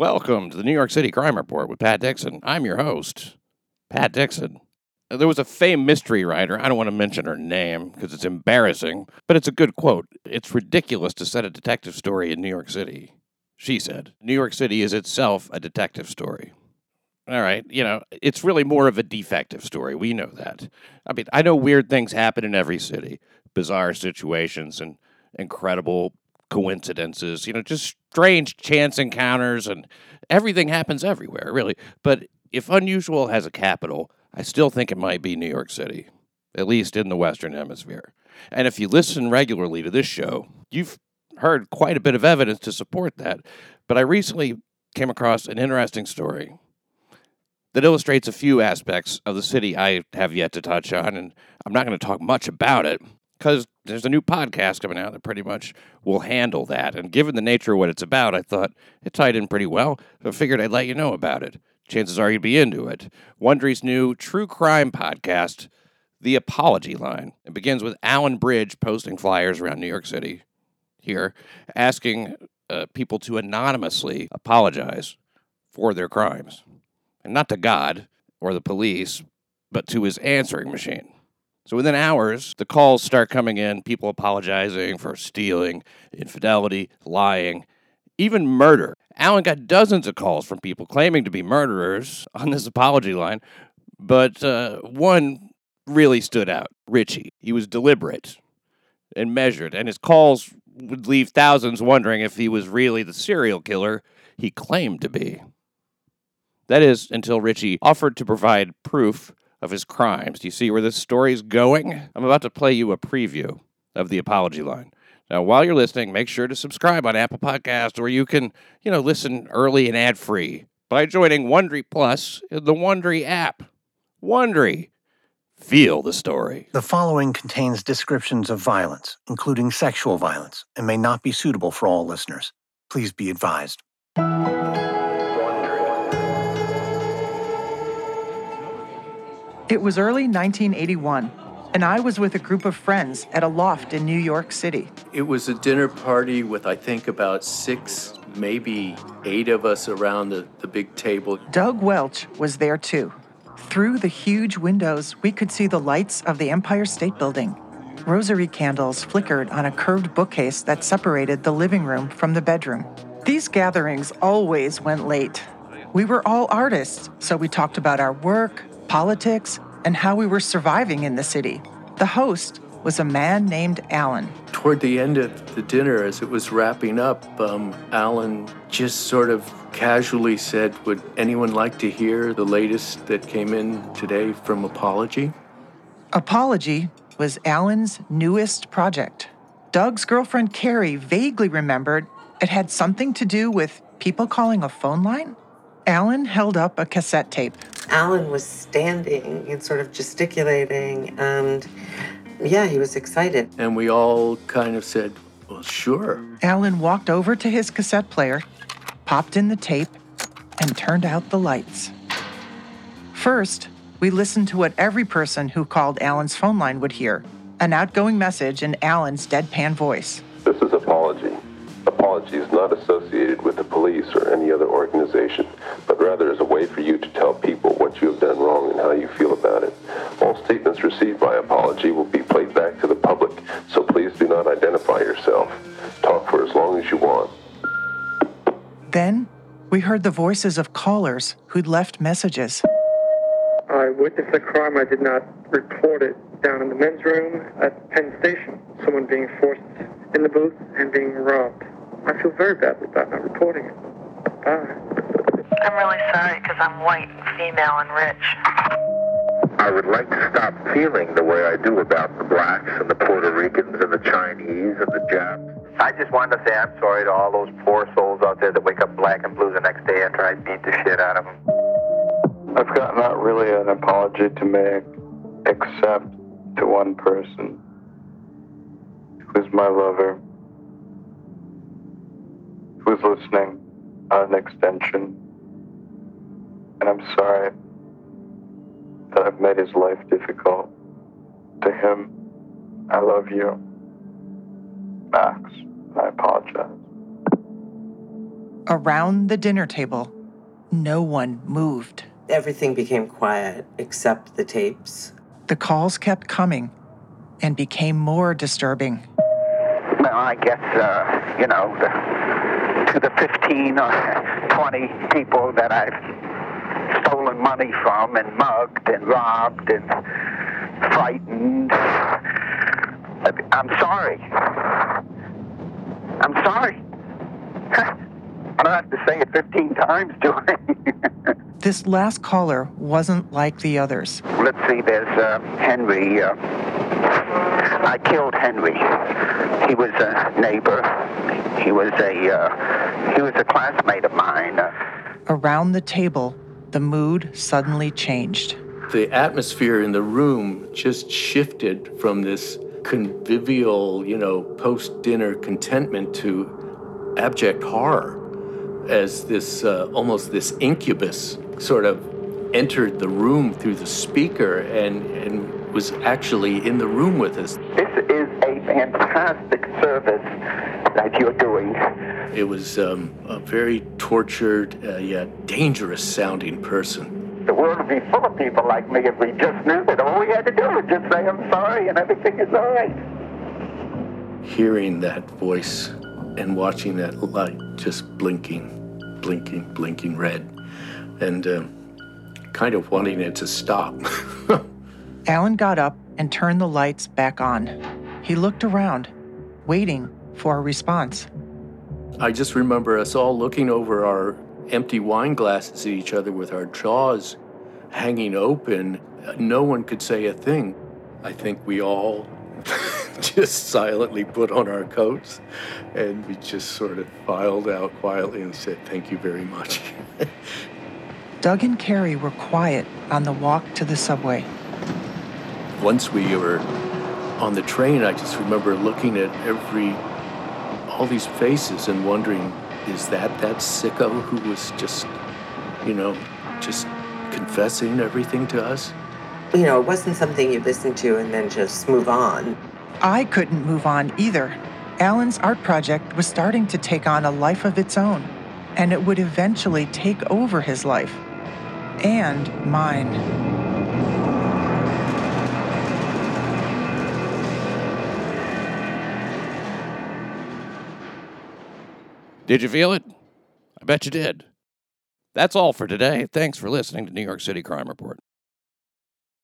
Welcome to the New York City Crime Report with Pat Dixon. I'm your host, Pat Dixon. Uh, there was a famed mystery writer. I don't want to mention her name because it's embarrassing, but it's a good quote. It's ridiculous to set a detective story in New York City. She said, New York City is itself a detective story. All right, you know, it's really more of a defective story. We know that. I mean, I know weird things happen in every city, bizarre situations and incredible coincidences, you know, just strange chance encounters and everything happens everywhere, really. But if unusual has a capital, I still think it might be New York City, at least in the Western Hemisphere. And if you listen regularly to this show, you've heard quite a bit of evidence to support that. But I recently came across an interesting story that illustrates a few aspects of the city I have yet to touch on. And I'm not going to talk much about it because there's a new podcast coming out that pretty much will handle that. And given the nature of what it's about, I thought it tied in pretty well. So I figured I'd let you know about it. Chances are you'd be into it. Wondery's new true crime podcast, The Apology Line. It begins with Alan Bridge posting flyers around New York City here, asking uh, people to anonymously apologize for their crimes and not to God or the police, but to his answering machine. So within hours, the calls start coming in, people apologizing for stealing, infidelity, lying, even murder. Alan got dozens of calls from people claiming to be murderers on this apology line, but uh, one really stood out Richie. He was deliberate and measured, and his calls would leave thousands wondering if he was really the serial killer he claimed to be. That is, until Richie offered to provide proof of his crimes. Do you see where this story is going? I'm about to play you a preview of the apology line. Now, while you're listening, make sure to subscribe on Apple Podcasts, where you can, you know, listen early and ad free by joining Wondery Plus in the Wondery app. Wondery, feel the story. The following contains descriptions of violence, including sexual violence, and may not be suitable for all listeners. Please be advised. It was early 1981, and I was with a group of friends at a loft in New York City. It was a dinner party with, I think, about six, maybe eight of us around the, the big table. Doug Welch was there too. Through the huge windows, we could see the lights of the Empire State Building. Rosary candles flickered on a curved bookcase that separated the living room from the bedroom. These gatherings always went late. We were all artists, so we talked about our work, politics, and how we were surviving in the city. The host was a man named Alan. Toward the end of the dinner, as it was wrapping up, um, Alan just sort of casually said, Would anyone like to hear the latest that came in today from Apology? Apology was Alan's newest project. Doug's girlfriend Carrie vaguely remembered it had something to do with people calling a phone line. Alan held up a cassette tape. Alan was standing and sort of gesticulating, and yeah, he was excited. And we all kind of said, Well, sure. Alan walked over to his cassette player, popped in the tape, and turned out the lights. First, we listened to what every person who called Alan's phone line would hear an outgoing message in Alan's deadpan voice. This is Apology. Apology is not associated with the police or any other organization, but rather is a way for you to tell people what you have done wrong and how you feel about it. All statements received by Apology will be played back to the public, so please do not identify yourself. Talk for as long as you want. Then, we heard the voices of callers who'd left messages. I witnessed a crime. I did not report it down in the men's room at Penn Station. Someone being forced in the booth and being robbed. I feel very badly about not reporting it. Bye. I'm really sorry because I'm white and female and rich. I would like to stop feeling the way I do about the blacks and the Puerto Ricans and the Chinese and the Japs. I just wanted to say I'm sorry to all those poor souls out there that wake up black and blue the next day after I beat the shit out of them. I've got not really an apology to make, except to one person, who is my lover, who is listening on an extension. And I'm sorry that I've made his life difficult. To him, I love you, Max. I apologize. Around the dinner table, no one moved. Everything became quiet except the tapes. The calls kept coming and became more disturbing. Well, I guess, uh, you know, the, to the 15 or 20 people that I've stolen money from and mugged and robbed and frightened, I'm sorry. I'm sorry. I don't have to say it 15 times, do I? This last caller wasn't like the others. Let's see, there's uh, Henry. Uh, killed Henry. He was a neighbor. He was a uh, he was a classmate of mine. Uh, Around the table, the mood suddenly changed. The atmosphere in the room just shifted from this convivial, you know, post dinner contentment to abject horror as this uh, almost this incubus sort of entered the room through the speaker and, and was actually in the room with us. This fantastic service that you're doing. It was um, a very tortured, uh, yet dangerous sounding person. The world would be full of people like me if we just knew that all we had to do was just say, I'm sorry, and everything is all right. Hearing that voice and watching that light just blinking, blinking, blinking red, and uh, kind of wanting it to stop. Alan got up and turned the lights back on. He looked around, waiting for a response. I just remember us all looking over our empty wine glasses at each other with our jaws hanging open. No one could say a thing. I think we all just silently put on our coats and we just sort of filed out quietly and said, Thank you very much. Doug and Carrie were quiet on the walk to the subway. Once we were on the train, I just remember looking at every, all these faces and wondering, is that that sicko who was just, you know, just confessing everything to us? You know, it wasn't something you listen to and then just move on. I couldn't move on either. Alan's art project was starting to take on a life of its own, and it would eventually take over his life and mine. Did you feel it? I bet you did. That's all for today. Thanks for listening to New York City Crime Report.